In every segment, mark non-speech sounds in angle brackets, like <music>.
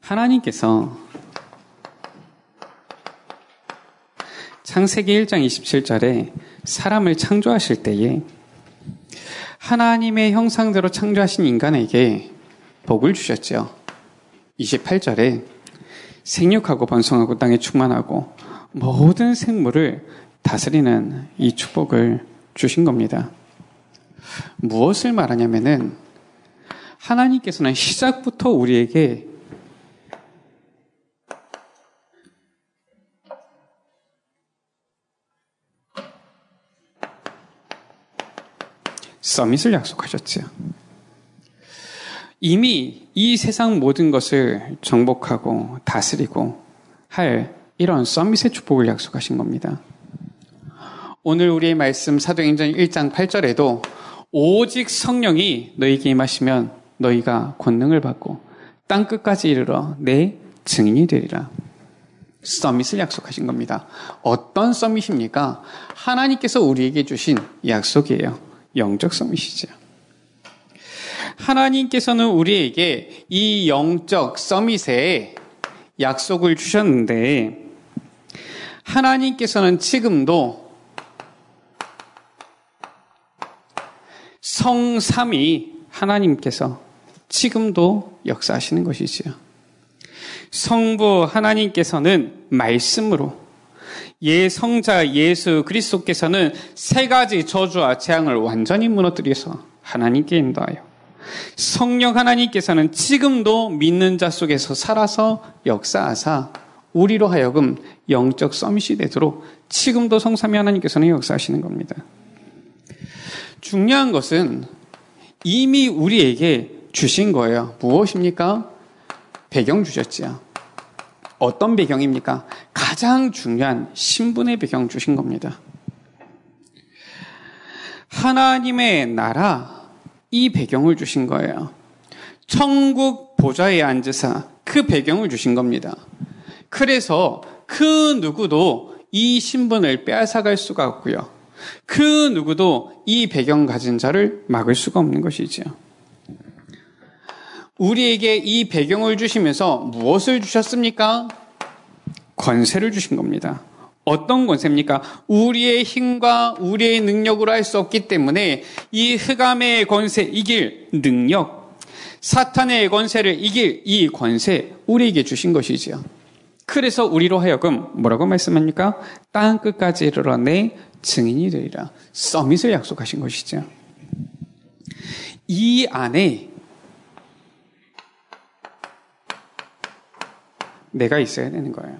하나님께서 창세기 1장 27절에 사람을 창조하실 때에 하나님의 형상대로 창조하신 인간에게 복을 주셨죠. 28절에 생육하고 번성하고 땅에 충만하고 모든 생물을 다스리는 이 축복을 주신 겁니다. 무엇을 말하냐면은 하나님께서는 시작부터 우리에게 서밋을 약속하셨지요. 이미 이 세상 모든 것을 정복하고 다스리고 할 이런 서밋의 축복을 약속하신 겁니다. 오늘 우리의 말씀 사도행전 1장 8절에도 오직 성령이 너희에게 임하시면 너희가 권능을 받고 땅 끝까지 이르러 내 증인이 되리라. 서밋을 약속하신 겁니다. 어떤 서밋입니까? 하나님께서 우리에게 주신 약속이에요. 영적 서밋이죠. 하나님께서는 우리에게 이 영적 서밋에 약속을 주셨는데 하나님께서는 지금도 성삼이 하나님께서 지금도 역사하시는 것이지요. 성부 하나님께서는 말씀으로 예 성자 예수 그리스도께서는 세 가지 저주와 재앙을 완전히 무너뜨려서 하나님께 인도하여 성령 하나님께서는 지금도 믿는 자 속에서 살아서 역사하사 우리로 하여금 영적 서밋이 되도록 지금도 성삼위 하나님께서는 역사하시는 겁니다. 중요한 것은 이미 우리에게 주신 거예요. 무엇입니까? 배경 주셨지요. 어떤 배경입니까? 가장 중요한 신분의 배경 주신 겁니다. 하나님의 나라, 이 배경을 주신 거예요. 천국 보좌에 앉으사 그 배경을 주신 겁니다. 그래서 그 누구도 이 신분을 빼앗아갈 수가 없고요. 그 누구도 이 배경 가진 자를 막을 수가 없는 것이지요. 우리에게 이 배경을 주시면서 무엇을 주셨습니까? 권세를 주신 겁니다. 어떤 권세입니까? 우리의 힘과 우리의 능력으로 할 수 없기 때문에 이 흑암의 권세 이길 능력, 사탄의 권세를 이길 이 권세 우리에게 주신 것이지요. 그래서 우리로 하여금 뭐라고 말씀합니까? 땅 끝까지 이르러 내 증인이 되리라. 서밋을 약속하신 것이죠. 이 안에 내가 있어야 되는 거예요.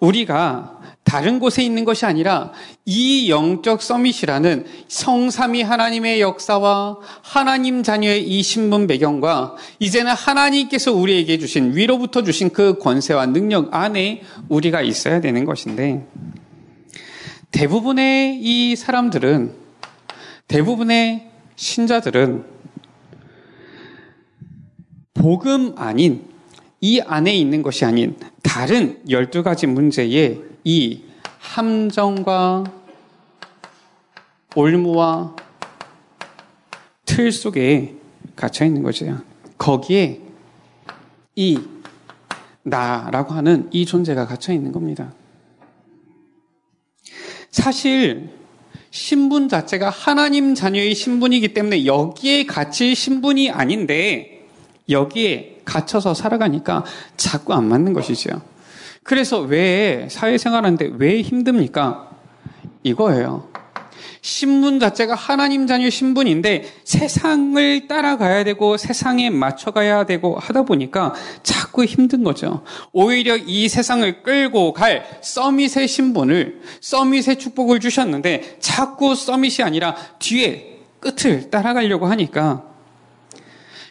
우리가 다른 곳에 있는 것이 아니라 이 영적 서밋이라는 성삼위 하나님의 역사와 하나님 자녀의 이 신분 배경과 이제는 하나님께서 우리에게 주신 위로부터 주신 그 권세와 능력 안에 우리가 있어야 되는 것인데 대부분의 이 사람들은 대부분의 신자들은 복음 아닌 이 안에 있는 것이 아닌 다른 12가지 문제에 이 함정과 올무와 틀 속에 갇혀 있는 거죠. 거기에 이 나라고 하는 이 존재가 갇혀 있는 겁니다. 사실 신분 자체가 하나님 자녀의 신분이기 때문에 여기에 갇힐 신분이 아닌데 여기에 갇혀서 살아가니까 자꾸 안 맞는 것이죠. 그래서 왜 사회생활하는데 왜 힘듭니까? 이거예요. 신분 자체가 하나님 자녀 신분인데 세상을 따라가야 되고 세상에 맞춰가야 되고 하다 보니까 자꾸 힘든 거죠. 오히려 이 세상을 끌고 갈 서밋의 신분을 서밋의 축복을 주셨는데 자꾸 서밋이 아니라 뒤에 끝을 따라가려고 하니까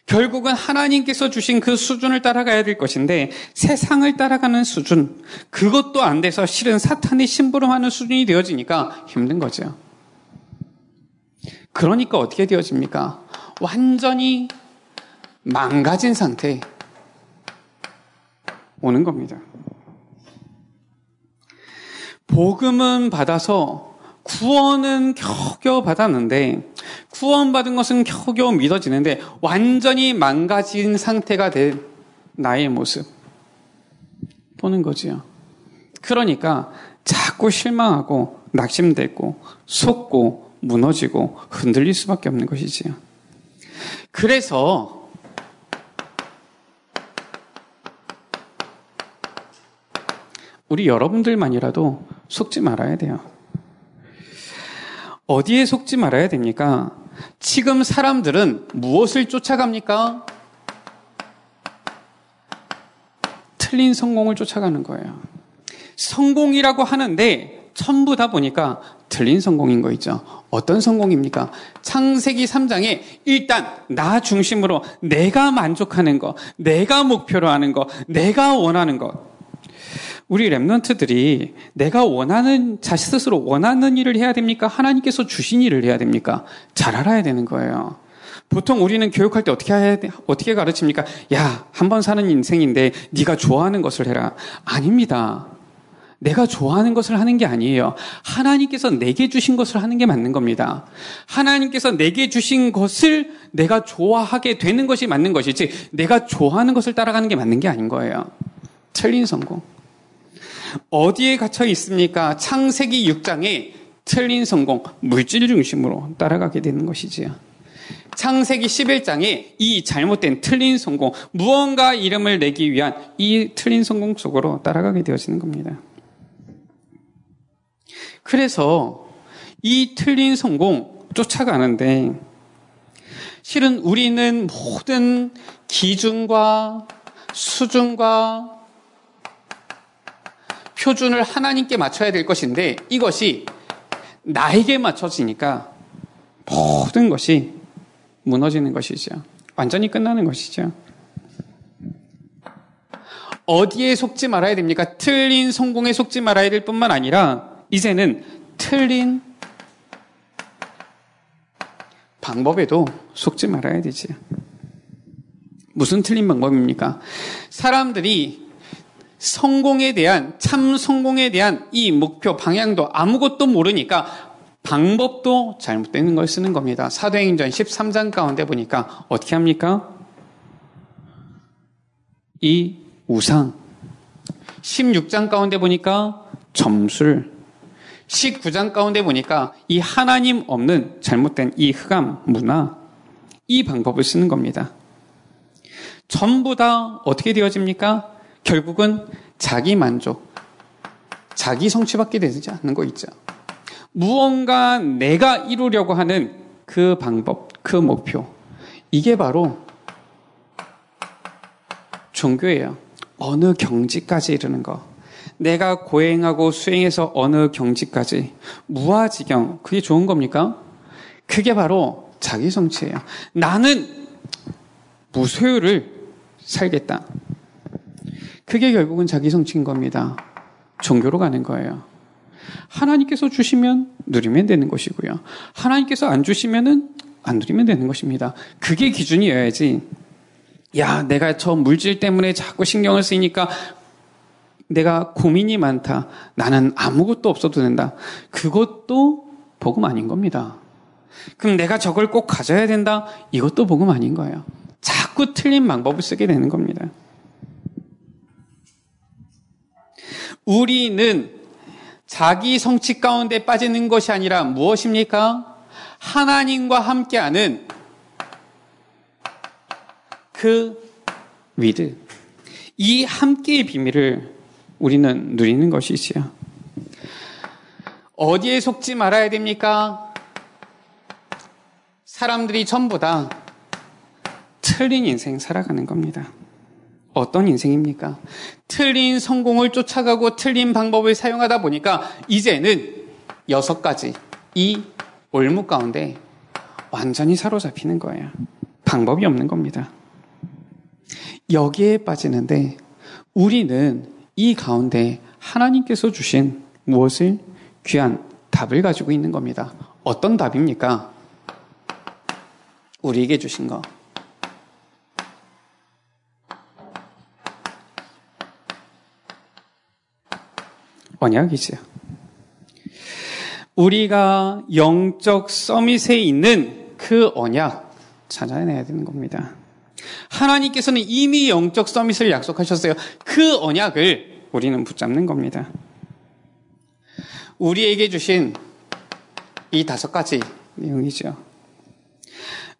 결국은 하나님께서 주신 그 수준을 따라가야 될 것인데 세상을 따라가는 수준 그것도 안 돼서 실은 사탄이 심부름하는 수준이 되어지니까 힘든 거죠. 그러니까 어떻게 되어집니까? 완전히 망가진 상태 오는 겁니다. 복음은 받아서 구원은 겨우겨우 받았는데 구원받은 것은 겨우겨우 믿어지는데 완전히 망가진 상태가 된 나의 모습 보는 거지요. 그러니까 자꾸 실망하고 낙심되고 속고 무너지고 흔들릴 수밖에 없는 것이지요. 그래서 우리 여러분들만이라도 속지 말아야 돼요. 어디에 속지 말아야 됩니까? 지금 사람들은 무엇을 쫓아갑니까? 틀린 성공을 쫓아가는 거예요. 성공이라고 하는데 전부 다 보니까 틀린 성공인 거 있죠. 어떤 성공입니까? 창세기 3장에 일단 나 중심으로 내가 만족하는 거, 내가 목표로 하는 거, 내가 원하는 것. 우리 랩런트들이 내가 원하는 자신 스스로 원하는 일을 해야 됩니까? 하나님께서 주신 일을 해야 됩니까? 잘 알아야 되는 거예요. 보통 우리는 교육할 때 어떻게 해야 돼? 어떻게 가르칩니까? 야, 한 번 사는 인생인데 네가 좋아하는 것을 해라. 아닙니다. 내가 좋아하는 것을 하는 게 아니에요. 하나님께서 내게 주신 것을 하는 게 맞는 겁니다. 하나님께서 내게 주신 것을 내가 좋아하게 되는 것이 맞는 것이지, 내가 좋아하는 것을 따라가는 게 맞는 게 아닌 거예요. 틀린 성공. 어디에 갇혀 있습니까? 창세기 6장에 틀린 성공, 물질 중심으로 따라가게 되는 것이지요. 창세기 11장에 이 잘못된 틀린 성공, 무언가 이름을 내기 위한 이 틀린 성공 속으로 따라가게 되어지는 겁니다. 그래서 이 틀린 성공 쫓아가는데 실은 우리는 모든 기준과 수준과 표준을 하나님께 맞춰야 될 것인데 이것이 나에게 맞춰지니까 모든 것이 무너지는 것이죠. 완전히 끝나는 것이죠. 어디에 속지 말아야 됩니까? 틀린 성공에 속지 말아야 될 뿐만 아니라 이제는 틀린 방법에도 속지 말아야 되지. 무슨 틀린 방법입니까? 사람들이 성공에 대한, 참 성공에 대한 이 목표, 방향도 아무것도 모르니까 방법도 잘못되는 걸 쓰는 겁니다. 사도행전 13장 가운데 보니까 어떻게 합니까? 이 우상. 16장 가운데 보니까 점술. 19장 가운데 보니까 이 하나님 없는 잘못된 이 흑암 문화, 이 방법을 쓰는 겁니다. 전부 다 어떻게 되어집니까? 결국은 자기 만족, 자기 성취받게 되지 않는 거 있죠. 무언가 내가 이루려고 하는 그 방법, 그 목표. 이게 바로 종교예요. 어느 경지까지 이르는 거. 내가 고행하고 수행해서 어느 경지까지 무아지경 그게 좋은 겁니까? 그게 바로 자기 성취예요. 나는 무소유를 살겠다. 그게 결국은 자기 성취인 겁니다. 종교로 가는 거예요. 하나님께서 주시면 누리면 되는 것이고요. 하나님께서 안 주시면은 안 누리면 되는 것입니다. 그게 기준이어야지. 야, 내가 저 물질 때문에 자꾸 신경을 쓰이니까 내가 고민이 많다. 나는 아무것도 없어도 된다. 그것도 복음 아닌 겁니다. 그럼 내가 저걸 꼭 가져야 된다? 이것도 복음 아닌 거예요. 자꾸 틀린 방법을 쓰게 되는 겁니다. 우리는 자기 성취 가운데 빠지는 것이 아니라 무엇입니까? 하나님과 함께하는 그 With. 이 함께의 비밀을 우리는 누리는 것이지요. 어디에 속지 말아야 됩니까? 사람들이 전부 다 틀린 인생 살아가는 겁니다. 어떤 인생입니까? 틀린 성공을 쫓아가고 틀린 방법을 사용하다 보니까 이제는 여섯 가지 이 올무 가운데 완전히 사로잡히는 거예요. 방법이 없는 겁니다. 여기에 빠지는데 우리는 이 가운데 하나님께서 주신 무엇을 귀한 답을 가지고 있는 겁니다. 어떤 답입니까? 우리에게 주신 거. 언약이지요. 우리가 영적 서밋에 있는 그 언약 찾아내야 되는 겁니다. 하나님께서는 이미 영적 서밋을 약속하셨어요. 그 언약을 우리는 붙잡는 겁니다. 우리에게 주신 이 다섯 가지 내용이죠.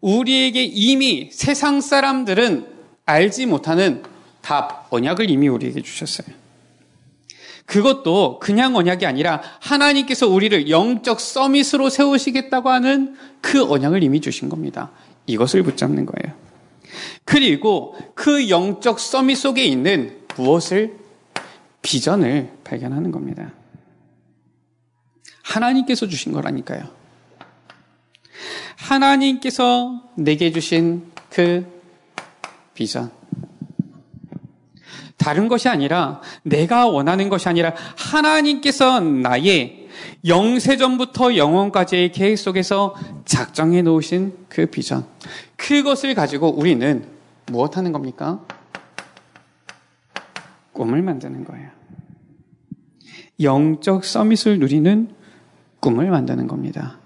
우리에게 이미 세상 사람들은 알지 못하는 답, 언약을 이미 우리에게 주셨어요. 그것도 그냥 언약이 아니라 하나님께서 우리를 영적 서밋으로 세우시겠다고 하는 그 언약을 이미 주신 겁니다. 이것을 붙잡는 거예요. 그리고 그 영적 서밋 속에 있는 무엇을 비전을 발견하는 겁니다. 하나님께서 주신 거라니까요. 하나님께서 내게 주신 그 비전. 다른 것이 아니라 내가 원하는 것이 아니라 하나님께서 나의 영세전부터 영원까지의 계획 속에서 작정해 놓으신 그 비전. 그것을 가지고 우리는 무엇 하는 겁니까? 꿈을 만드는 거예요. 영적 서밋을 누리는 꿈을 만드는 겁니다.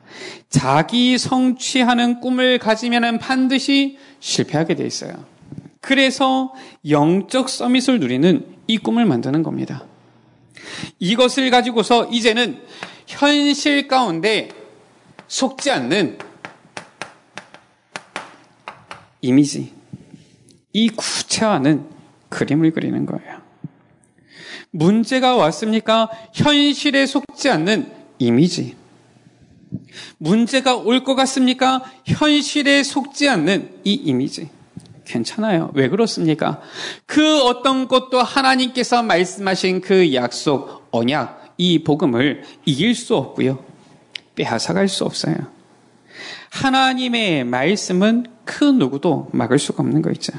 자기 성취하는 꿈을 가지면 반드시 실패하게 돼 있어요. 그래서 영적 서밋을 누리는 이 꿈을 만드는 겁니다. 이것을 가지고서 이제는 현실 가운데 속지 않는 이미지, 이 구체화는 그림을 그리는 거예요. 문제가 왔습니까? 현실에 속지 않는 이미지. 문제가 올 것 같습니까? 현실에 속지 않는 이 이미지. 괜찮아요. 왜 그렇습니까? 그 어떤 것도 하나님께서 말씀하신 그 약속, 언약, 이 복음을 이길 수 없고요. 빼앗아갈 수 없어요. 하나님의 말씀은 그 누구도 막을 수가 없는 거 있죠.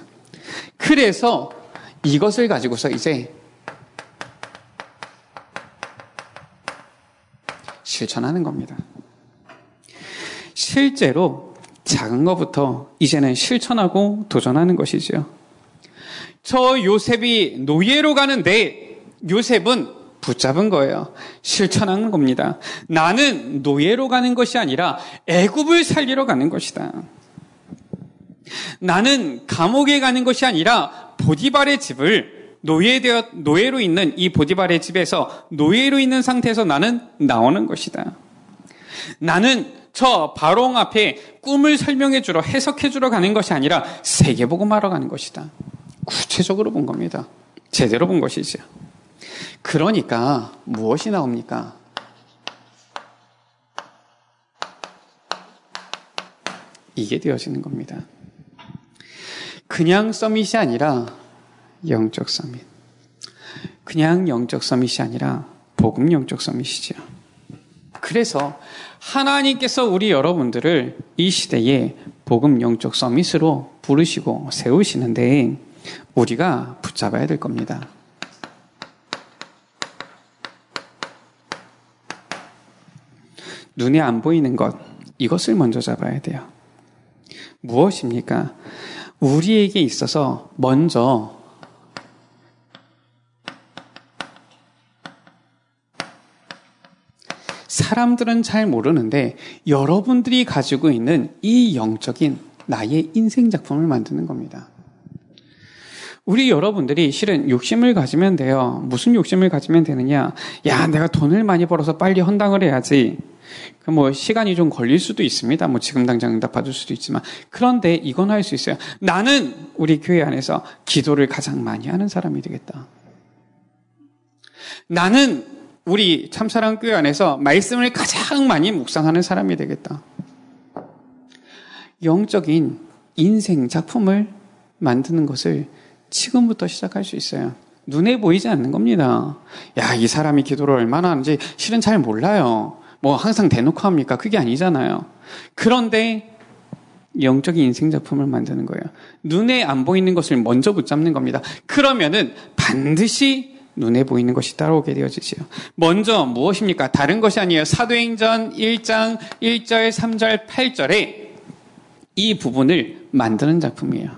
그래서 이것을 가지고서 이제 실천하는 겁니다. 실제로 작은 것부터 이제는 실천하고 도전하는 것이지요. 저 요셉이 노예로 가는데 요셉은 붙잡은 거예요. 실천하는 겁니다. 나는 노예로 가는 것이 아니라 애굽을 살리러 가는 것이다. 나는 감옥에 가는 것이 아니라 보디발의 집을 노예되어 노예로 있는 이 보디발의 집에서 노예로 있는 상태에서 나는 나오는 것이다. 나는 저 바롱 앞에 꿈을 설명해 주러 해석해 주러 가는 것이 아니라 세계복음하러 가는 것이다. 구체적으로 본 겁니다. 제대로 본 것이죠. 그러니까 무엇이 나옵니까? 이게 되어지는 겁니다. 그냥 서밋이 아니라 영적 서밋. 그냥 영적 서밋이 아니라 복음 영적 서밋이죠. 그래서 하나님께서 우리 여러분들을 이 시대에 복음 영적 서밋으로 부르시고 세우시는데 우리가 붙잡아야 될 겁니다. 눈에 안 보이는 것, 이것을 먼저 잡아야 돼요. 무엇입니까? 우리에게 있어서 먼저 사람들은 잘 모르는데 여러분들이 가지고 있는 이 영적인 나의 인생 작품을 만드는 겁니다. 우리 여러분들이 실은 욕심을 가지면 돼요. 무슨 욕심을 가지면 되느냐? 야, 내가 돈을 많이 벌어서 빨리 헌당을 해야지. 그뭐 시간이 좀 걸릴 수도 있습니다. 뭐 지금 당장 응답 받을 수도 있지만 그런데 이건 할 수 있어요. 나는 우리 교회 안에서 기도를 가장 많이 하는 사람이 되겠다. 나는 우리 참사랑 교회 안에서 말씀을 가장 많이 묵상하는 사람이 되겠다. 영적인 인생 작품을 만드는 것을 지금부터 시작할 수 있어요. 눈에 보이지 않는 겁니다. 야, 이 사람이 기도를 얼마나 하는지 실은 잘 몰라요. 뭐 항상 대놓고 합니까? 그게 아니잖아요. 그런데 영적인 인생 작품을 만드는 거예요. 눈에 안 보이는 것을 먼저 붙잡는 겁니다. 그러면은 반드시 눈에 보이는 것이 따라오게 되어지지요. 먼저 무엇입니까? 다른 것이 아니에요. 사도행전 1장 1절, 3절, 8절에 이 부분을 만드는 작품이에요.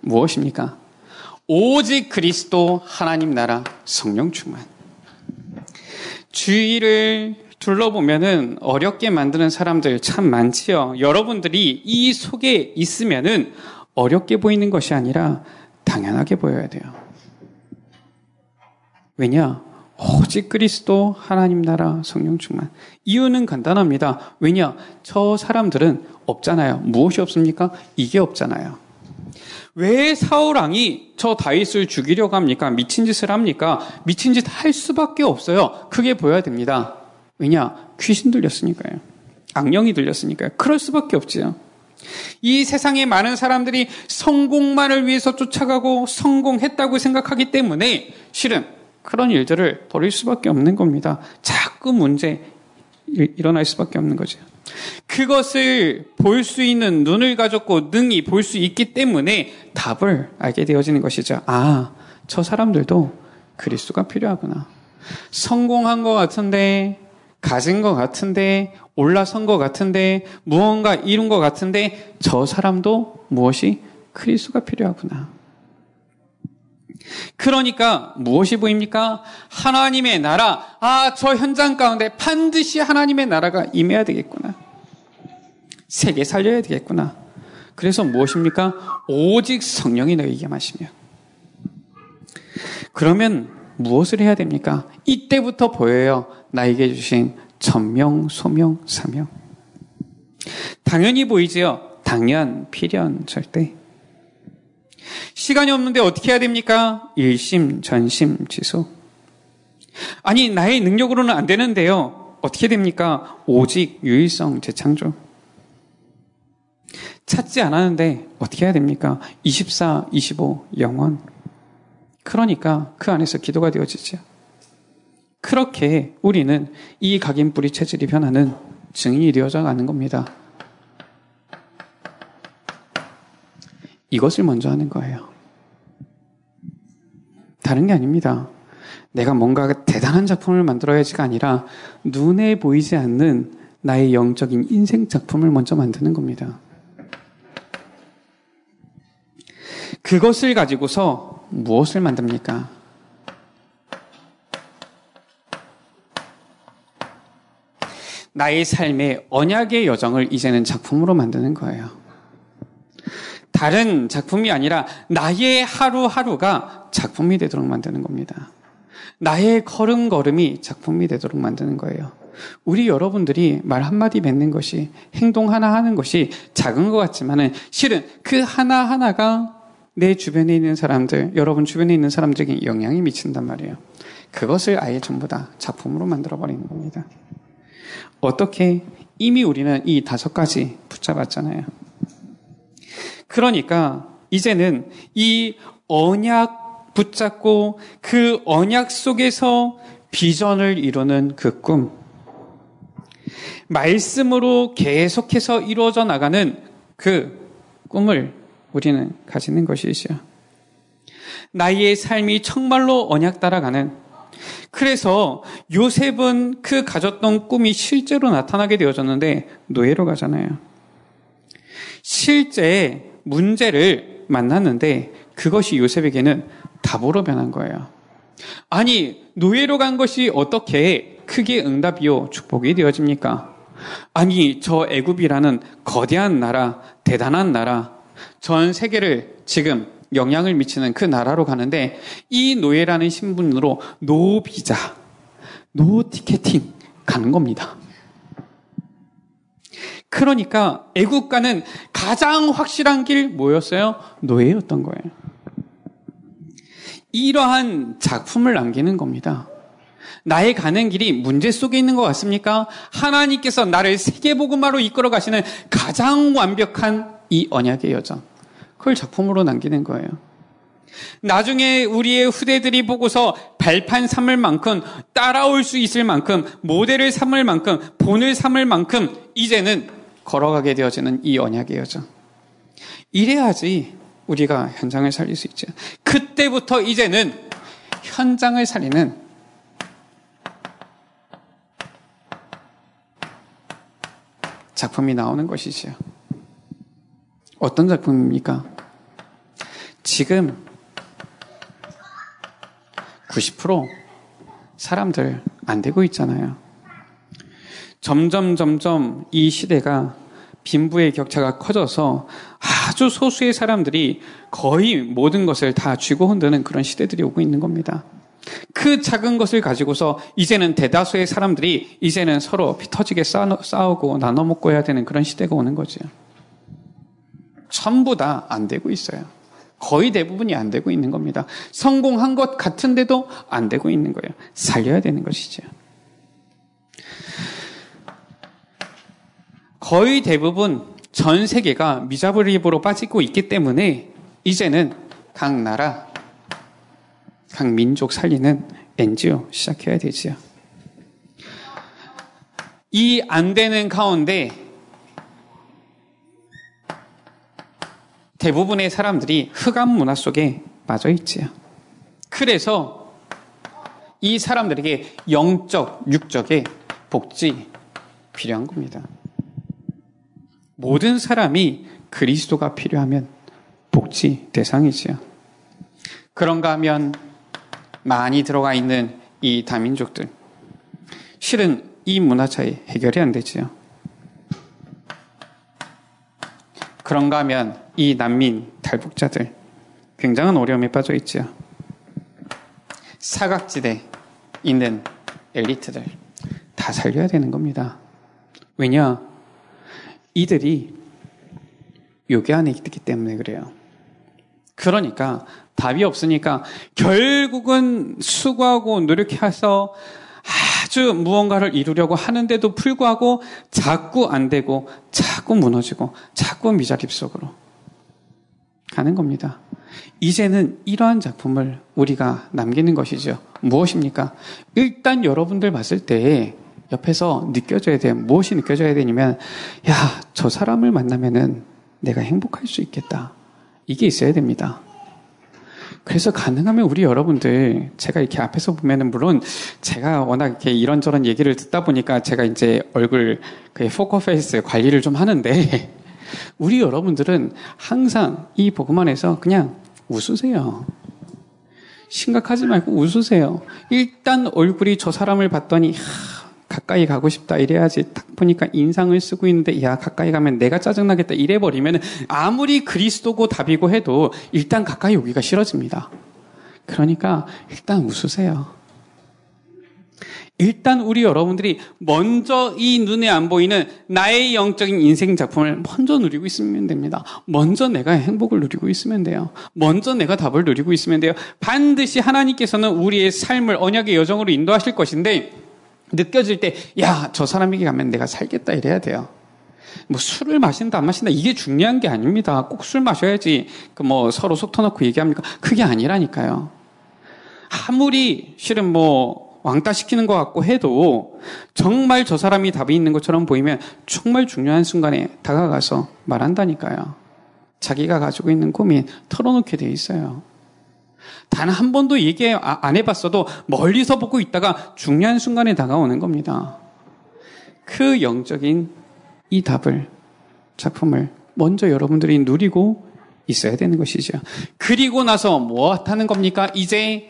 무엇입니까? 오직 그리스도 하나님 나라 성령 충만. 주의를 둘러보면은 어렵게 만드는 사람들 참 많지요. 여러분들이 이 속에 있으면은 어렵게 보이는 것이 아니라 당연하게 보여야 돼요. 왜냐? 오직 그리스도 하나님 나라 성령 충만. 이유는 간단합니다. 왜냐? 저 사람들은 없잖아요. 무엇이 없습니까? 이게 없잖아요. 왜 사울왕이 저 다윗을 죽이려고 합니까? 미친 짓을 합니까? 미친 짓 할 수밖에 없어요. 그게 보여야 됩니다. 왜냐? 귀신 들렸으니까요. 악령이 들렸으니까요. 그럴 수밖에 없지요. 이 세상에 많은 사람들이 성공만을 위해서 쫓아가고 성공했다고 생각하기 때문에 실은 그런 일들을 벌일 수밖에 없는 겁니다. 자꾸 문제 일어날 수밖에 없는 거죠. 그것을 볼 수 있는 눈을 가졌고 능히 볼 수 있기 때문에 답을 알게 되어지는 것이죠. 아, 저 사람들도 그리스도가 필요하구나. 성공한 것 같은데, 가진 것 같은데, 올라선 것 같은데, 무언가 이룬 것 같은데, 저 사람도 무엇이 그리스도가 필요하구나. 그러니까 무엇이 보입니까? 하나님의 나라. 아, 저 현장 가운데 반드시 하나님의 나라가 임해야 되겠구나. 세계 살려야 되겠구나. 그래서 무엇입니까? 오직 성령이 너에게 마시며. 그러면 무엇을 해야 됩니까? 이때부터 보여요. 나에게 주신 전명, 소명, 사명. 당연히 보이지요. 당연, 필연, 절대. 시간이 없는데 어떻게 해야 됩니까? 일심, 전심, 지소. 아니, 나의 능력으로는 안 되는데요. 어떻게 됩니까? 오직 유일성, 재창조. 찾지 않았는데 어떻게 해야 됩니까? 24, 25, 영원. 그러니까 그 안에서 기도가 되어지죠. 그렇게 우리는 이 각인뿌리 체질이 변하는 증인이 되어져 가는 겁니다. 이것을 먼저 하는 거예요. 다른 게 아닙니다. 내가 뭔가 대단한 작품을 만들어야지가 아니라 눈에 보이지 않는 나의 영적인 인생 작품을 먼저 만드는 겁니다. 그것을 가지고서 무엇을 만듭니까? 나의 삶의 언약의 여정을 이제는 작품으로 만드는 거예요. 다른 작품이 아니라 나의 하루하루가 작품이 되도록 만드는 겁니다. 나의 걸음걸음이 작품이 되도록 만드는 거예요. 우리 여러분들이 말 한마디 맺는 것이, 행동 하나 하는 것이 작은 것 같지만은 실은 그 하나하나가 내 주변에 있는 사람들, 여러분 주변에 있는 사람들에게 영향이 미친단 말이에요. 그것을 아예 전부 다 작품으로 만들어버리는 겁니다. 어떻게 이미 우리는 이 다섯 가지 붙잡았잖아요. 그러니까 이제는 이 언약 붙잡고 그 언약 속에서 비전을 이루는 그 꿈, 말씀으로 계속해서 이루어져 나가는 그 꿈을 우리는 가지는 것이죠. 나의 삶이 정말로 언약 따라가는 그래서 요셉은 그 가졌던 꿈이 실제로 나타나게 되어졌는데 노예로 가잖아요. 실제 문제를 만났는데 그것이 요셉에게는 답으로 변한 거예요. 아니, 노예로 간 것이 어떻게 크게 응답이요 축복이 되어집니까? 아니, 저 애굽이라는 거대한 나라, 대단한 나라, 전 세계를 지금 영향을 미치는 그 나라로 가는데 이 노예라는 신분으로 no 비자, no ticketing 가는 겁니다. 그러니까 애굽 가는 가장 확실한 길 뭐였어요? 노예였던 거예요. 이러한 작품을 남기는 겁니다. 나의 가는 길이 문제 속에 있는 것 같습니까? 하나님께서 나를 세계복음화로 이끌어 가시는 가장 완벽한 이 언약의 여정. 그걸 작품으로 남기는 거예요. 나중에 우리의 후대들이 보고서 발판 삼을 만큼 따라올 수 있을 만큼 모델을 삼을 만큼 본을 삼을 만큼 이제는 걸어가게 되어지는 이 언약의 여정. 이래야지 우리가 현장을 살릴 수 있죠. 그때부터 이제는 현장을 살리는 작품이 나오는 것이지요. 어떤 작품입니까? 지금 90% 사람들 안 되고 있잖아요. 점점 점점 이 시대가 빈부의 격차가 커져서 아주 소수의 사람들이 거의 모든 것을 다 쥐고 흔드는 그런 시대들이 오고 있는 겁니다. 그 작은 것을 가지고서 이제는 대다수의 사람들이 이제는 서로 피 터지게 싸우고 나눠 먹고 해야 되는 그런 시대가 오는 거죠. 전부 다 안 되고 있어요. 거의 대부분이 안 되고 있는 겁니다. 성공한 것 같은데도 안 되고 있는 거예요. 살려야 되는 것이죠. 거의 대부분 전 세계가 미자브리입으로 빠지고 있기 때문에 이제는 각 나라, 각 민족 살리는 NGO 시작해야 되지요. 이 안 되는 가운데 대부분의 사람들이 흑암 문화 속에 빠져 있지요. 그래서 이 사람들에게 영적, 육적의 복지 필요한 겁니다. 모든 사람이 그리스도가 필요하면 복지 대상이지요. 그런가 하면 많이 들어가 있는 이 다민족들. 실은 이 문화 차이 해결이 안 되지요. 그런가 하면 이 난민, 탈북자들 굉장한 어려움에 빠져 있지요. 사각지대 있는 엘리트들 다 살려야 되는 겁니다. 왜냐? 이들이 요괴 안에 있기 때문에 그래요. 그러니까 답이 없으니까 결국은 수고하고 노력해서 아주 무언가를 이루려고 하는데도 불구하고 자꾸 안 되고 자꾸 무너지고 자꾸 미자립 속으로 가는 겁니다. 이제는 이러한 작품을 우리가 남기는 것이죠. 무엇입니까? 일단 여러분들 봤을 때 옆에서 느껴져야 돼. 무엇이 느껴져야 되냐면, 야, 저 사람을 만나면은 내가 행복할 수 있겠다. 이게 있어야 됩니다. 그래서 가능하면 우리 여러분들 제가 이렇게 앞에서 보면은 물론 제가 워낙 이렇게 이런저런 얘기를 듣다 보니까 제가 이제 얼굴 그 포커 페이스 관리를 좀 하는데 <laughs> 우리 여러분들은 항상 이 복음 안에서 그냥 웃으세요. 심각하지 말고 웃으세요. 일단 얼굴이 저 사람을 봤더니 하, 가까이 가고 싶다 이래야지 딱 보니까 인상을 쓰고 있는데 야 가까이 가면 내가 짜증나겠다 이래 버리면 아무리 그리스도고 답이고 해도 일단 가까이 오기가 싫어집니다. 그러니까 일단 웃으세요. 일단 우리 여러분들이 먼저 이 눈에 안 보이는 나의 영적인 인생 작품을 먼저 누리고 있으면 됩니다. 먼저 내가 행복을 누리고 있으면 돼요. 먼저 내가 답을 누리고 있으면 돼요. 반드시 하나님께서는 우리의 삶을 언약의 여정으로 인도하실 것인데 느껴질 때, 야, 저 사람에게 가면 내가 살겠다 이래야 돼요. 뭐 술을 마신다 안 마신다 이게 중요한 게 아닙니다. 꼭 술 마셔야지 그 뭐 서로 속 터놓고 얘기합니까? 그게 아니라니까요. 아무리 실은 뭐 왕따 시키는 것 같고 해도 정말 저 사람이 답이 있는 것처럼 보이면 정말 중요한 순간에 다가가서 말한다니까요. 자기가 가지고 있는 고민 털어놓게 돼 있어요. 단 한 번도 얘기 아, 안 해봤어도 멀리서 보고 있다가 중요한 순간에 다가오는 겁니다. 그 영적인 이 답을, 작품을 먼저 여러분들이 누리고 있어야 되는 것이죠. 그리고 나서 무엇 하는 겁니까? 이제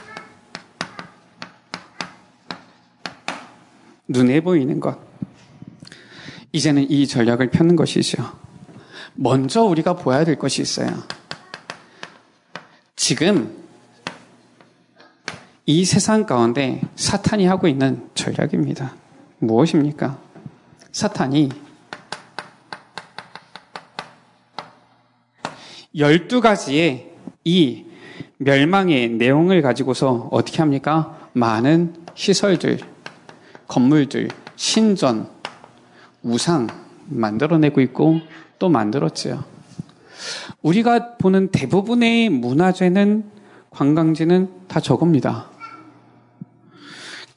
눈에 보이는 것. 이제는 이 전략을 펴는 것이죠. 먼저 우리가 보아야 될 것이 있어요. 지금 이 세상 가운데 사탄이 하고 있는 전략입니다. 무엇입니까? 사탄이 12가지의 이 멸망의 내용을 가지고서 어떻게 합니까? 많은 시설들, 건물들, 신전, 우상 만들어내고 있고 또 만들었지요. 우리가 보는 대부분의 문화재는 관광지는 다 저겁니다.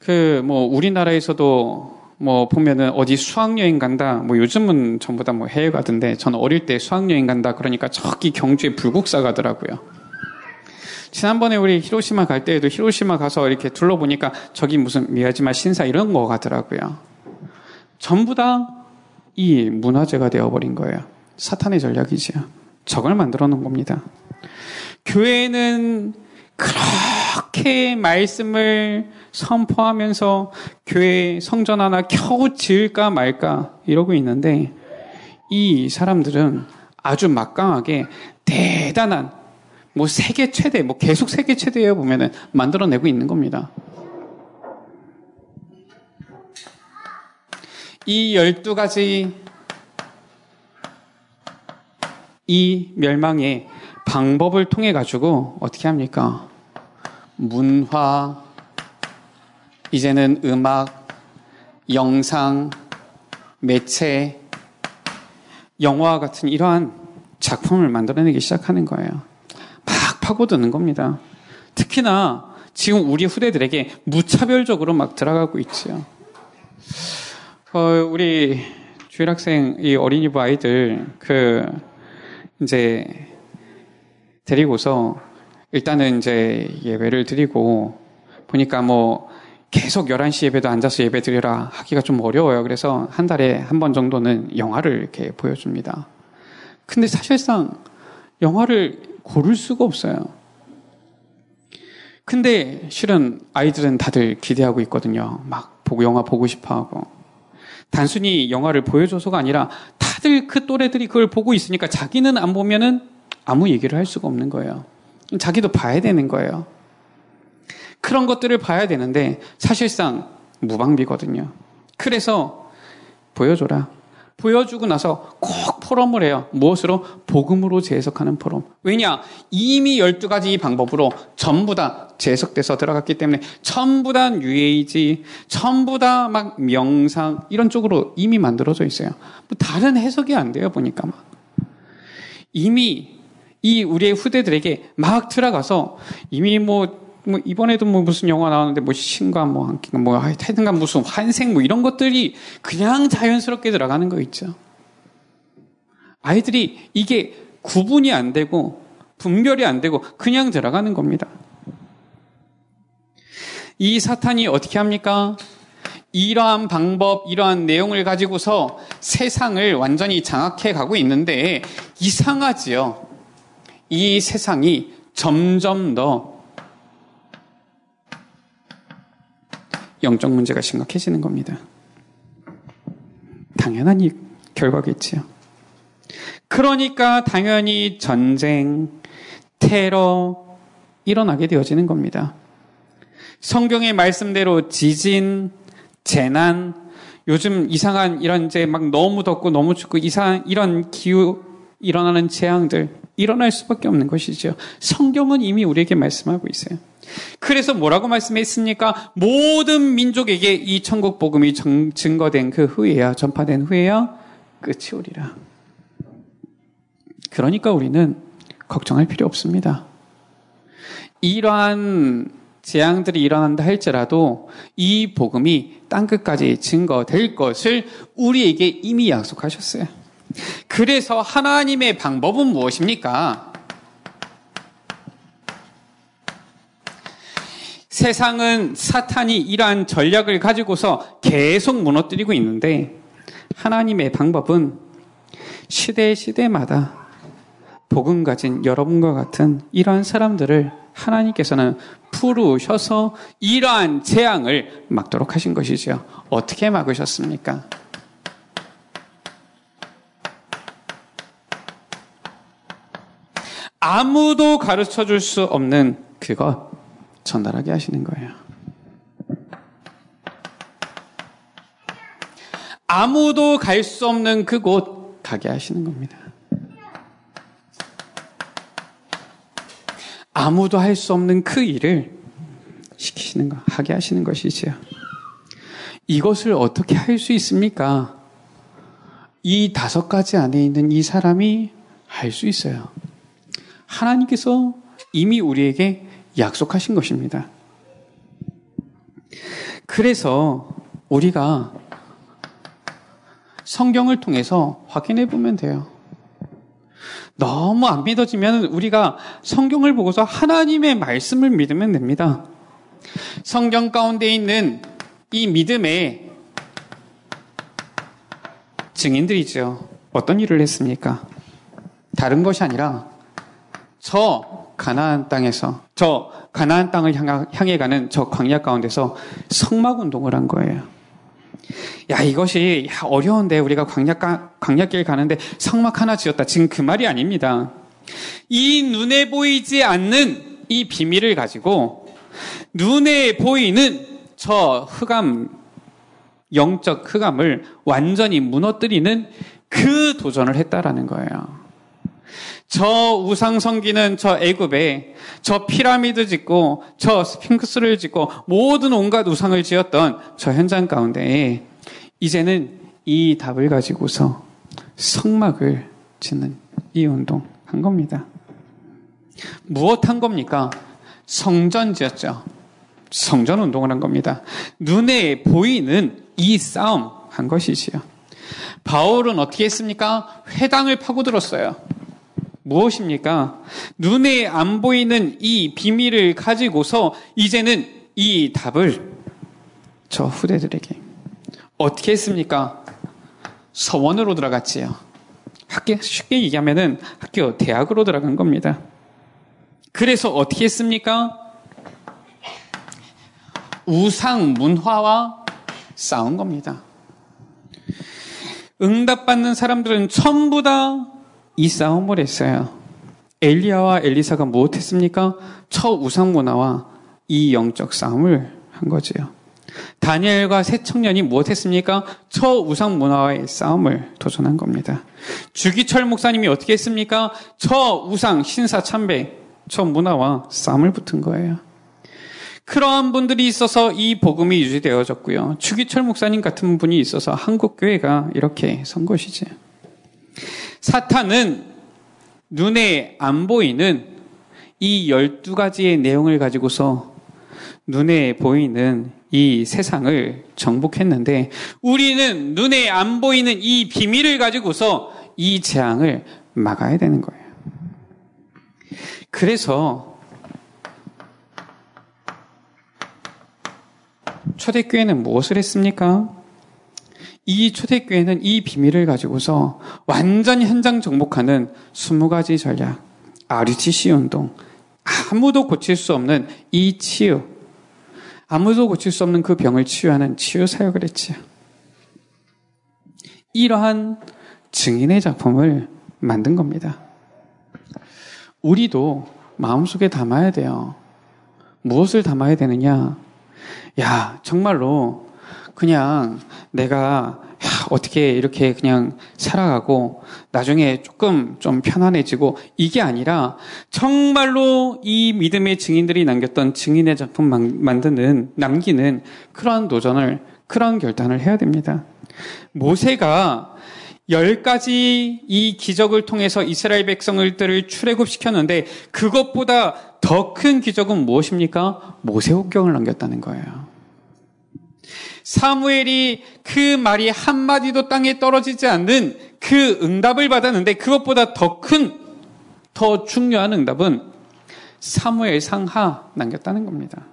그 뭐 우리나라에서도 뭐 보면은 어디 수학여행 간다. 뭐 요즘은 전부 다 뭐 해외 가던데 저는 어릴 때 수학여행 간다. 그러니까 저기 경주에 불국사 가더라고요. 지난번에 우리 히로시마 갈 때에도 히로시마 가서 이렇게 둘러보니까 저기 무슨 미야지마 신사 이런 거 가더라고요. 전부 다 이 문화재가 되어버린 거예요. 사탄의 전략이지요. 저걸 만들어 놓은 겁니다. 교회는 그렇게 말씀을 선포하면서 교회 성전 하나 겨우 지을까 말까 이러고 있는데 이 사람들은 아주 막강하게 대단한 뭐 세계 최대, 뭐 계속 세계 최대에 보면은 만들어내고 있는 겁니다. 이 열두 가지 이 멸망의 방법을 통해 가지고 어떻게 합니까? 문화, 이제는 음악, 영상, 매체, 영화 같은 이러한 작품을 만들어내기 시작하는 거예요. 막 파고드는 겁니다. 특히나 지금 우리 후대들에게 무차별적으로 막 들어가고 있지요. 어, 우리 주일 학생 이 어린이부 아이들 그 이제 데리고서 일단은 이제 예배를 드리고 보니까 뭐 계속 11시 예배도 앉아서 예배 드리라 하기가 좀 어려워요. 그래서 한 달에 한 번 정도는 영화를 이렇게 보여줍니다. 근데 사실상 영화를 고를 수가 없어요. 근데 실은 아이들은 다들 기대하고 있거든요. 막 보고 영화 보고 싶어 하고. 단순히 영화를 보여줘서가 아니라 다들 그 또래들이 그걸 보고 있으니까 자기는 안 보면은 아무 얘기를 할 수가 없는 거예요. 자기도 봐야 되는 거예요. 그런 것들을 봐야 되는데 사실상 무방비거든요. 그래서 보여줘라. 보여주고 나서 꼭 포럼을 해요. 무엇으로? 복음으로 재해석하는 포럼. 왜냐? 이미 12가지 방법으로 전부 다 재해석돼서 들어갔기 때문에 전부 다 뉴에이지, 전부 다 막 명상, 이런 쪽으로 이미 만들어져 있어요. 뭐 다른 해석이 안 돼요, 보니까 막. 이미 이 우리의 후대들에게 막 들어가서 이미 뭐, 뭐 이번에도 뭐 무슨 영화 나왔는데 뭐 신과 뭐 한끼가 뭐 하여튼간 무슨 환생 뭐 이런 것들이 그냥 자연스럽게 들어가는 거 있죠. 아이들이 이게 구분이 안 되고 분별이 안 되고 그냥 들어가는 겁니다. 이 사탄이 어떻게 합니까? 이러한 방법, 이러한 내용을 가지고서 세상을 완전히 장악해 가고 있는데 이상하지요. 이 세상이 점점 더 영적 문제가 심각해지는 겁니다. 당연한 이 결과겠지요. 그러니까 당연히 전쟁, 테러 일어나게 되어지는 겁니다. 성경의 말씀대로 지진, 재난, 요즘 이상한 이런 이제 막 너무 덥고 너무 춥고 이상한 이런 기후 일어나는 재앙들 일어날 수밖에 없는 것이죠. 성경은 이미 우리에게 말씀하고 있어요. 그래서 뭐라고 말씀했습니까? 모든 민족에게 이 천국 복음이 증거된 그 후에야 전파된 후에야 끝이 오리라. 그러니까 우리는 걱정할 필요 없습니다. 이러한 재앙들이 일어난다 할지라도 이 복음이 땅 끝까지 증거될 것을 우리에게 이미 약속하셨어요. 그래서 하나님의 방법은 무엇입니까? 세상은 사탄이 이러한 전략을 가지고서 계속 무너뜨리고 있는데 하나님의 방법은 시대 시대마다 복음 가진 여러분과 같은 이러한 사람들을 하나님께서는 부르셔서 이러한 재앙을 막도록 하신 것이지요. 어떻게 막으셨습니까? 아무도 가르쳐 줄 수 없는 그것 전달하게 하시는 거예요. 아무도 갈 수 없는 그곳 가게 하시는 겁니다. 아무도 할 수 없는 그 일을 시키시는 거, 하게 하시는 것이지요. 이것을 어떻게 할 수 있습니까? 이 다섯 가지 안에 있는 이 사람이 할 수 있어요. 하나님께서 이미 우리에게 약속하신 것입니다. 그래서 우리가 성경을 통해서 확인해 보면 돼요. 너무 안 믿어지면 우리가 성경을 보고서 하나님의 말씀을 믿으면 됩니다. 성경 가운데 있는 이 믿음의 증인들이죠. 어떤 일을 했습니까? 다른 것이 아니라 저 가나안 땅에서 저 가나안 땅을 향해 가는 저 광야 가운데서 성막 운동을 한 거예요. 야, 이것이 어려운데 우리가 광야, 광야길 가는데 성막 하나 지었다. 지금 그 말이 아닙니다. 이 눈에 보이지 않는 이 비밀을 가지고 눈에 보이는 저 흑암, 영적 흑암을 완전히 무너뜨리는 그 도전을 했다라는 거예요. 저 우상 성기는 저 애굽에 저 피라미드 짓고 저 스핑크스를 짓고 모든 온갖 우상을 지었던 저 현장 가운데 이제는 이 답을 가지고서 성막을 짓는 이 운동 한 겁니다. 무엇 한 겁니까? 성전 지었죠. 성전 운동을 한 겁니다. 눈에 보이는 이 싸움 한 것이지요. 바울은 어떻게 했습니까? 회당을 파고들었어요. 무엇입니까? 눈에 안 보이는 이 비밀을 가지고서 이제는 이 답을 저 후대들에게 어떻게 했습니까? 서원으로 들어갔지요. 학교, 쉽게 얘기하면은 학교, 대학으로 들어간 겁니다. 그래서 어떻게 했습니까? 우상 문화와 싸운 겁니다. 응답받는 사람들은 전부 다 이 싸움을 했어요. 엘리야와 엘리사가 무엇했습니까? 첫 우상 문화와 이 영적 싸움을 한 거지요. 다니엘과 새 청년이 무엇했습니까? 저 우상 문화와의 싸움을 도전한 겁니다. 주기철 목사님이 어떻게 했습니까? 저 우상 신사 참배 저 문화와 싸움을 붙은 거예요. 그러한 분들이 있어서 이 복음이 유지되어졌고요. 주기철 목사님 같은 분이 있어서 한국 교회가 이렇게 선 것이지. 사탄은 눈에 안 보이는 이 12가지의 내용을 가지고서 눈에 보이는 이 세상을 정복했는데 우리는 눈에 안 보이는 이 비밀을 가지고서 이 재앙을 막아야 되는 거예요. 그래서 초대교회는 무엇을 했습니까? 이 초대교회는 이 비밀을 가지고서 완전 현장 정복하는 20가지 전략, RUTC 운동, 아무도 고칠 수 없는 이 치유, 아무도 고칠 수 없는 그 병을 치유하는 치유 사역을 했지요. 이러한 증인의 작품을 만든 겁니다. 우리도 마음속에 담아야 돼요. 무엇을 담아야 되느냐? 야, 정말로 그냥 내가 어떻게 이렇게 그냥 살아가고 나중에 조금 좀 편안해지고 이게 아니라 정말로 이 믿음의 증인들이 남겼던 증인의 작품 만드는 남기는 그러한 도전을 그러한 결단을 해야 됩니다. 모세가 열 가지 이 기적을 통해서 이스라엘 백성들을 출애굽시켰는데 그것보다 더 큰 기적은 무엇입니까? 모세오경을 남겼다는 거예요. 사무엘이 그 말이 한마디도 땅에 떨어지지 않는 그 응답을 받았는데 그것보다 더 큰, 더 중요한 응답은 사무엘 상하 남겼다는 겁니다.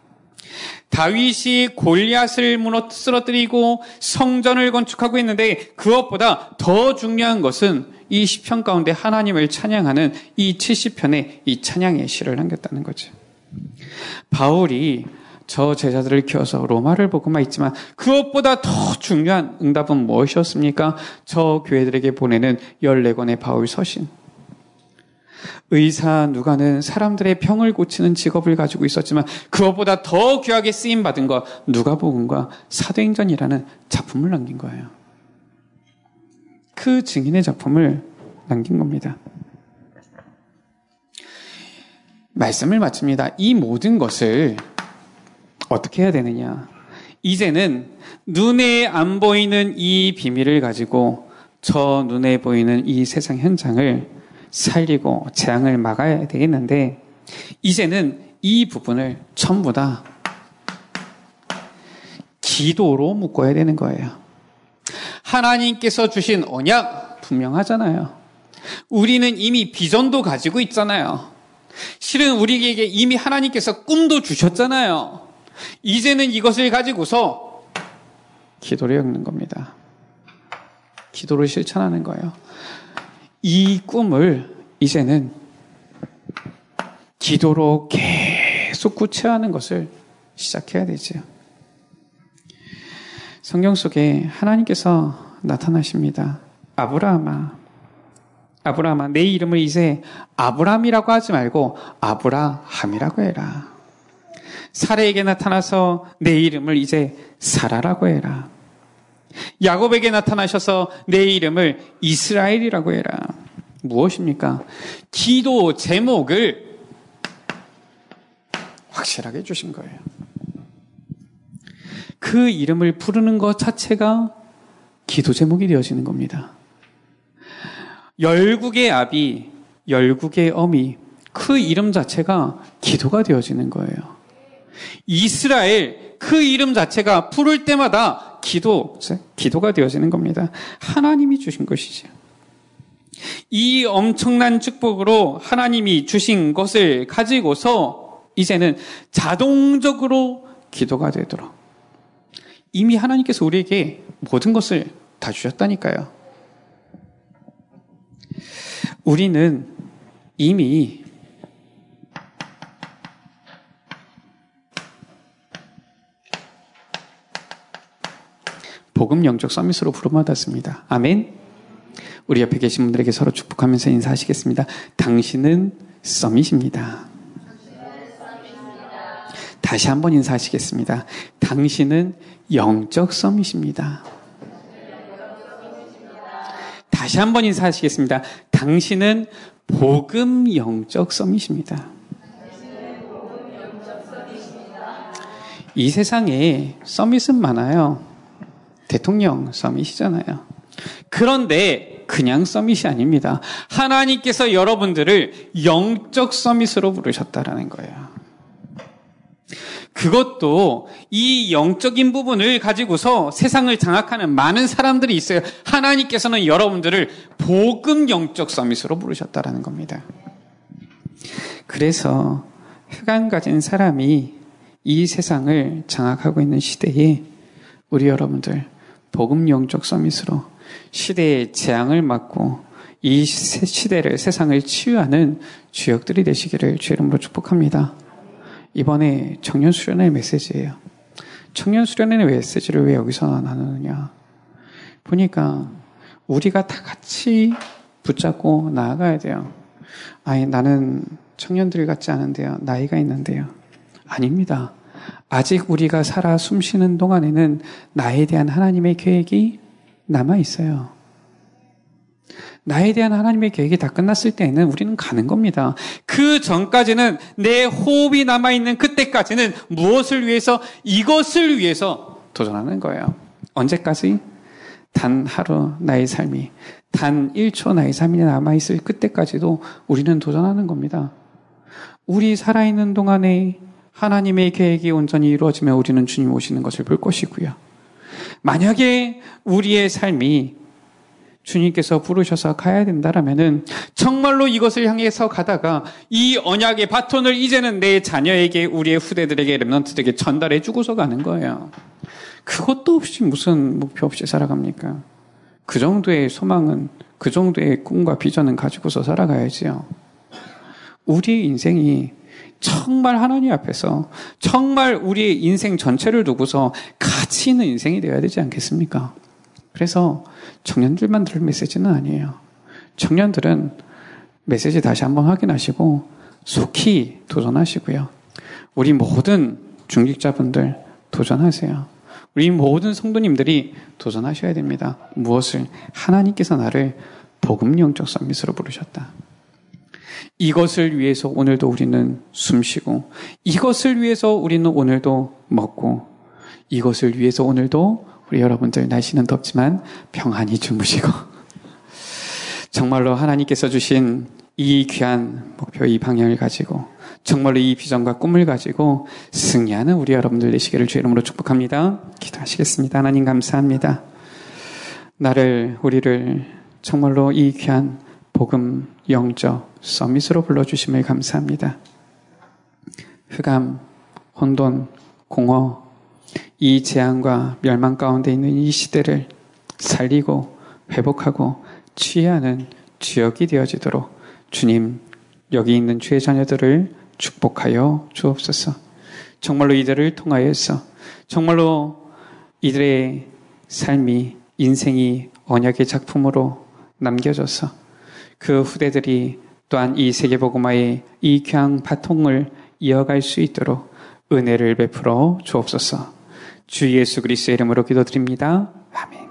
다윗이 골리앗을 무너 쓰러뜨리고 성전을 건축하고 있는데 그것보다 더 중요한 것은 이 시편 가운데 하나님을 찬양하는 이 70편의 이 찬양의 시를 남겼다는 거죠. 바울이 저 제자들을 키워서 로마를 보고만 있지만 그것보다 더 중요한 응답은 무엇이었습니까? 저 교회들에게 보내는 14권의 바울 서신. 의사 누가는 사람들의 병을 고치는 직업을 가지고 있었지만 그것보다 더 귀하게 쓰임 받은 것 누가복음과 사도행전이라는 작품을 남긴 거예요. 그 증인의 작품을 남긴 겁니다. 말씀을 마칩니다. 이 모든 것을 어떻게 해야 되느냐? 이제는 눈에 안 보이는 이 비밀을 가지고 저 눈에 보이는 이 세상 현장을 살리고 재앙을 막아야 되겠는데 이제는 이 부분을 전부 다 기도로 묶어야 되는 거예요. 하나님께서 주신 언약 분명하잖아요. 우리는 이미 비전도 가지고 있잖아요. 실은 우리에게 이미 하나님께서 꿈도 주셨잖아요. 이제는 이것을 가지고서 기도를 엮는 겁니다. 기도를 실천하는 거예요. 이 꿈을 이제는 기도로 계속 구체화하는 것을 시작해야 되죠. 성경 속에 하나님께서 나타나십니다. 아브라함아, 아브라함아, 내 이름을 이제 아브라함이라고 하지 말고 아브라함이라고 해라. 사례에게 나타나서 내 이름을 이제 사라라고 해라. 야곱에게 나타나셔서 내 이름을 이스라엘이라고 해라. 무엇입니까? 기도 제목을 확실하게 해주신 거예요. 그 이름을 부르는 것 자체가 기도 제목이 되어지는 겁니다. 열국의 아비, 열국의 어미, 그 이름 자체가 기도가 되어지는 거예요. 이스라엘, 그 이름 자체가 부를 때마다 기도, 기도가 되어지는 겁니다. 하나님이 주신 것이죠. 이 엄청난 축복으로 하나님이 주신 것을 가지고서 이제는 자동적으로 기도가 되도록 이미 하나님께서 우리에게 모든 것을 다 주셨다니까요. 우리는 이미 복음 영적 서밋으로 부름받았습니다. 아멘. 우리 옆에 계신 분들에게 서로 축복하면서 인사하시겠습니다. 당신은 서밋입니다. 다시 한번 인사하시겠습니다. 당신은 영적 서밋입니다. 다시 한번 인사하시겠습니다. 당신은 복음 영적 서밋입니다. 이 세상에 서밋은 많아요. 대통령 서밋이잖아요. 그런데 그냥 서밋이 아닙니다. 하나님께서 여러분들을 영적 서밋으로 부르셨다라는 거예요. 그것도 이 영적인 부분을 가지고서 세상을 장악하는 많은 사람들이 있어요. 하나님께서는 여러분들을 복음 영적 서밋으로 부르셨다라는 겁니다. 그래서 흑안 가진 사람이 이 세상을 장악하고 있는 시대에 우리 여러분들 복음 영적 서밋으로 시대의 재앙을 막고 이 시대를 세상을 치유하는 주역들이 되시기를 주 이름으로 축복합니다. 이번에 청년 수련회 메시지예요. 청년 수련회 메시지를 왜 여기서 나누느냐? 보니까 우리가 다 같이 붙잡고 나아가야 돼요. 아니 나는 청년들 같지 않은데요. 나이가 있는데요. 아닙니다. 아직 우리가 살아 숨쉬는 동안에는 나에 대한 하나님의 계획이 남아 있어요. 나에 대한 하나님의 계획이 다 끝났을 때에는 우리는 가는 겁니다. 그 전까지는 내 호흡이 남아 있는 그때까지는 무엇을 위해서 이것을 위해서 도전하는 거예요. 언제까지? 단 하루 나의 삶이, 단 1초 나의 삶이 남아 있을 그때까지도 우리는 도전하는 겁니다. 우리 살아 있는 동안에 하나님의 계획이 온전히 이루어지면 우리는 주님 오시는 것을 볼 것이고요. 만약에 우리의 삶이 주님께서 부르셔서 가야 된다라면은 정말로 이것을 향해서 가다가 이 언약의 바톤을 이제는 내 자녀에게 우리의 후대들에게 렘넌트들에게 전달해 주고서 가는 거예요. 그것도 없이 무슨 목표 없이 살아갑니까? 그 정도의 소망은 그 정도의 꿈과 비전은 가지고서 살아가야지요. 우리의 인생이 정말 하나님 앞에서 정말 우리의 인생 전체를 두고서 가치 있는 인생이 되어야 되지 않겠습니까? 그래서 청년들만 들을 메시지는 아니에요. 청년들은 메시지 다시 한번 확인하시고 속히 도전하시고요. 우리 모든 중직자분들 도전하세요. 우리 모든 성도님들이 도전하셔야 됩니다. 무엇을? 하나님께서 나를 복음 영적 서밋으로 부르셨다. 이것을 위해서 오늘도 우리는 숨쉬고, 이것을 위해서 우리는 오늘도 먹고, 이것을 위해서 오늘도 우리 여러분들 날씨는 덥지만 평안히 주무시고 <laughs> 정말로 하나님께서 주신 이 귀한 목표, 이 방향을 가지고 정말로 이 비전과 꿈을 가지고 승리하는 우리 여러분들 되시기를 주 이름으로 축복합니다. 기도하시겠습니다. 하나님 감사합니다. 나를 우리를 정말로 이 귀한 복음 영적 서밋으로 불러주심을 감사합니다. 흑암, 혼돈, 공허, 이 재앙과 멸망 가운데 있는 이 시대를 살리고 회복하고 취하는 주역이 되어지도록 주님 여기 있는 주의 자녀들을 축복하여 주옵소서. 정말로 이들을 통하여서 정말로 이들의 삶이 인생이 언약의 작품으로 남겨져서 그 후대들이 또한 이 세계복음화의 이 귀한 바통을 이어갈 수 있도록 은혜를 베풀어 주옵소서. 주 예수 그리스도의 이름으로 기도드립니다. 아멘.